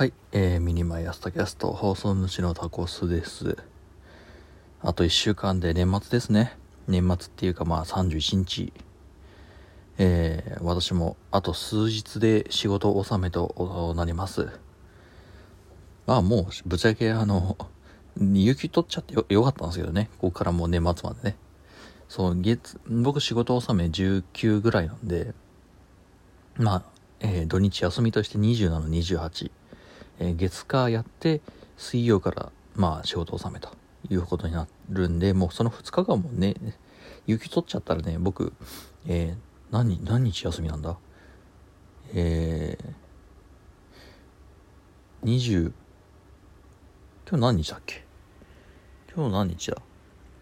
はい、えー、ミニマイ朝タキャスト放送主のタコスです。あと1週間で年末ですね。年末っていうかまあ31日。えー、私もあと数日で仕事納めとなります。まあもうぶっちゃけあの、有休取っちゃってよよかったんですけどね。ここからもう年末までね。そう、月、僕仕事納め19ぐらいなんで、まあ、えー土日休みとして27、28。え月火やって水曜からまあ仕事納めということになるんでもうその2日間もね雪取っちゃったらね僕、えー何何日休みなんだ？えー、20今日何日だっけ？今日何日だ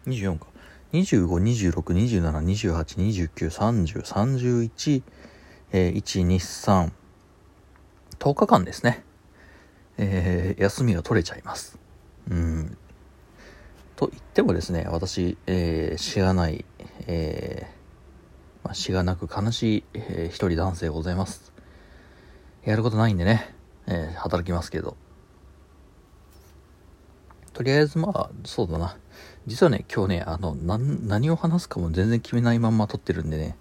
？24か。25262728293031えー、123 10日間ですね。えー休みが取れちゃいます。うん。と言ってもですね、私、えー、しがない、えーまあ、しがなく悲しい、えー一人男性ございます。やることないんでね、えー働きますけど。とりあえずまあ、そうだな。実はね、今日ね、あの、な何を話すかも全然決めないまんま撮ってるんでね、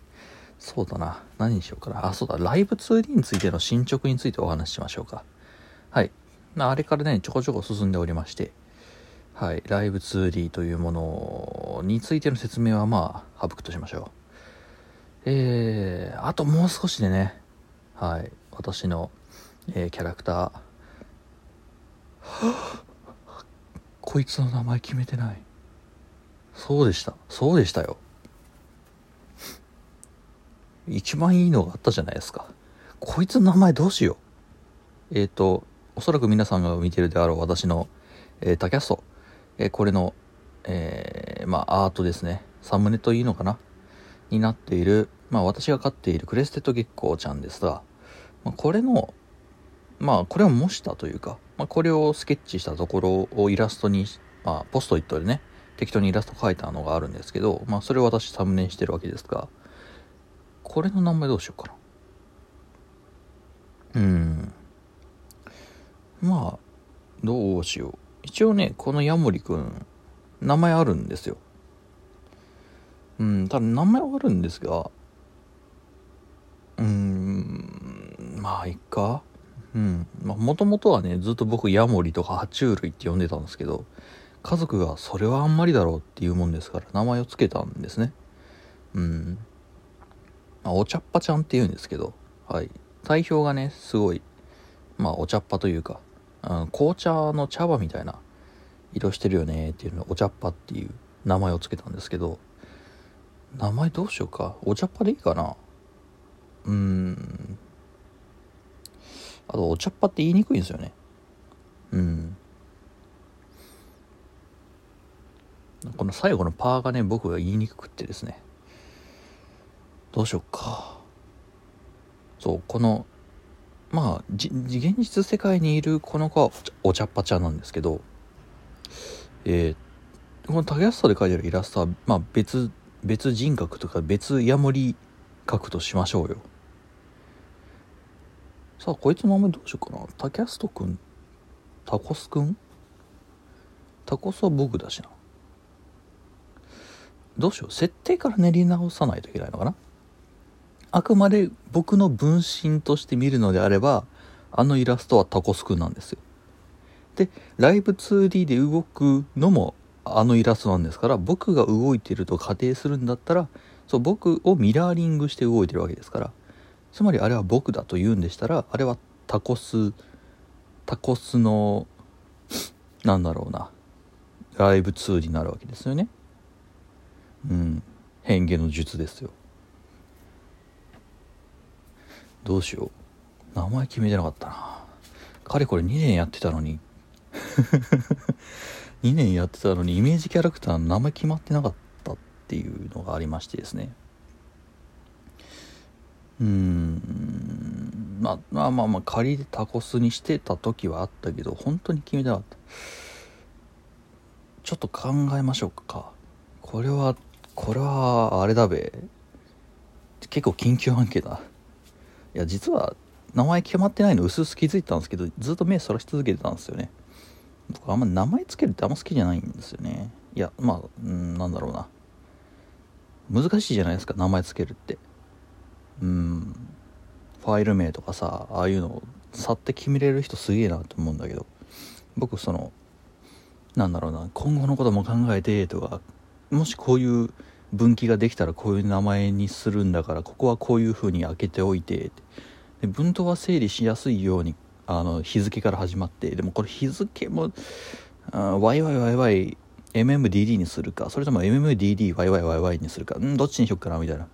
そうだな。何にしようかな。あ、そうだ。ライブ 2D についての進捗についてお話ししましょうか。はい。あれからね、ちょこちょこ進んでおりまして、はい。ライブ 2D というものについての説明はまあ、省くとしましょう。えー、あともう少しでね、はい。私の、えーキャラクター、は ぁこいつの名前決めてない。そうでした。そうでしたよ。一番いいのがあったじゃないですか。こいつの名前どうしよう。えっ、と、おそらく皆さんが見てるであろう私の、えータキャスト。えーこれの、えーまあ、アートですね。サムネというのかな？になっている、まあ、私が飼っているクレステッドゲッコーちゃんですが、まあ、これの、まあ、これを模したというか、まあ、これをスケッチしたところをイラストに、まあ、ポストイットでね、適当にイラスト描いたのがあるんですけど、まあ、それを私サムネにしてるわけですが、これの名前どうしようかな。うーん。まあ、どうしよう。一応ね、このヤモリくん、名前あるんですよ。うん、ただ名前はあるんですが、うーん、まあ、いっか。うん。まあ、もともとはね、ずっと僕、ヤモリとか爬虫類って呼んでたんですけど、家族がそれはあんまりだろうっていうもんですから、名前を付けたんですね。うん。まあ、お茶っ葉ちゃんって言うんですけど、はい。体表がね、すごい、まあ、お茶っ葉というか、紅茶の茶葉みたいな色してるよねっていうのお茶っ葉っていう名前を付けたんですけど、名前どうしようか。お茶っ葉でいいかなうーん。あと、お茶っ葉って言いにくいんですよね。うん。この最後のパーがね、僕が言いにくくってですね。どうしようか。そう、この、まあ、じ、現実世界にいるこの子はお茶っ葉ちゃんなんですけど、えーこの竹安さで描いてるイラストは、まあ別、別人格とか別ヤモリ格としましょうよ。さあ、こいつの名前どうしようかな。タキャストくん？タコスくん？タコスは僕だしな。どうしよう。設定から練り直さないといけないのかな？あくまで僕の分身として見るのであれば、あのイラストはタコスくんなんですよ。で、 Live2D で動くのもあのイラストなんですから、僕が動いてると仮定するんだったら、そう、僕をミラーリングして動いてるわけですから、つまりあれは僕だと言うんでしたら、あれはタコス、タコスの、なんだろうな、ライブ2になるわけですよね。うん。変化の術ですよ。どうしよう。名前決めてなかったな。かれこれ2年やってたのに、2年やってたのにイメージキャラクターの名前決まってなかったっていうのがありましてですね。うーん、まあまあまあまあ仮でタコスにしてた時はあったけど、本当に決めてなかった。ちょっと考えましょうか。これは、これは、あれだべ。結構緊急案件だ。いや、実は、名前決まってないの薄々気づいたんですけどずっと目そらし続けてたんですよね。僕あんま名前つけるってあんま好きじゃないんですよね。いやまあんなんだろうな。難しいじゃないですか名前つけるって。うん。ファイル名とかさああいうのを去って決めれる人すげえなと思うんだけど。僕そのなんだろうな今後のことも考えてとかもしこういう分岐ができたらこういう名前にするんだからここはこういう風に開けておいてで文頭は整理しやすいようにあの日付から始まってでもこれ日付も YYYYMMDD にするかそれとも MMDDYYYY にするかんどっちにしよっかなみたいな、は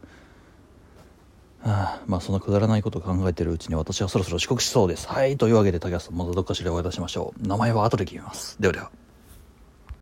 あ、まあそんなくだらないことを考えてるうちに私はそろそろ遅刻しそうです。はいというわけで竹安さんまたどっかしらお会いいたしましょう。名前は後で決めます。ではでは。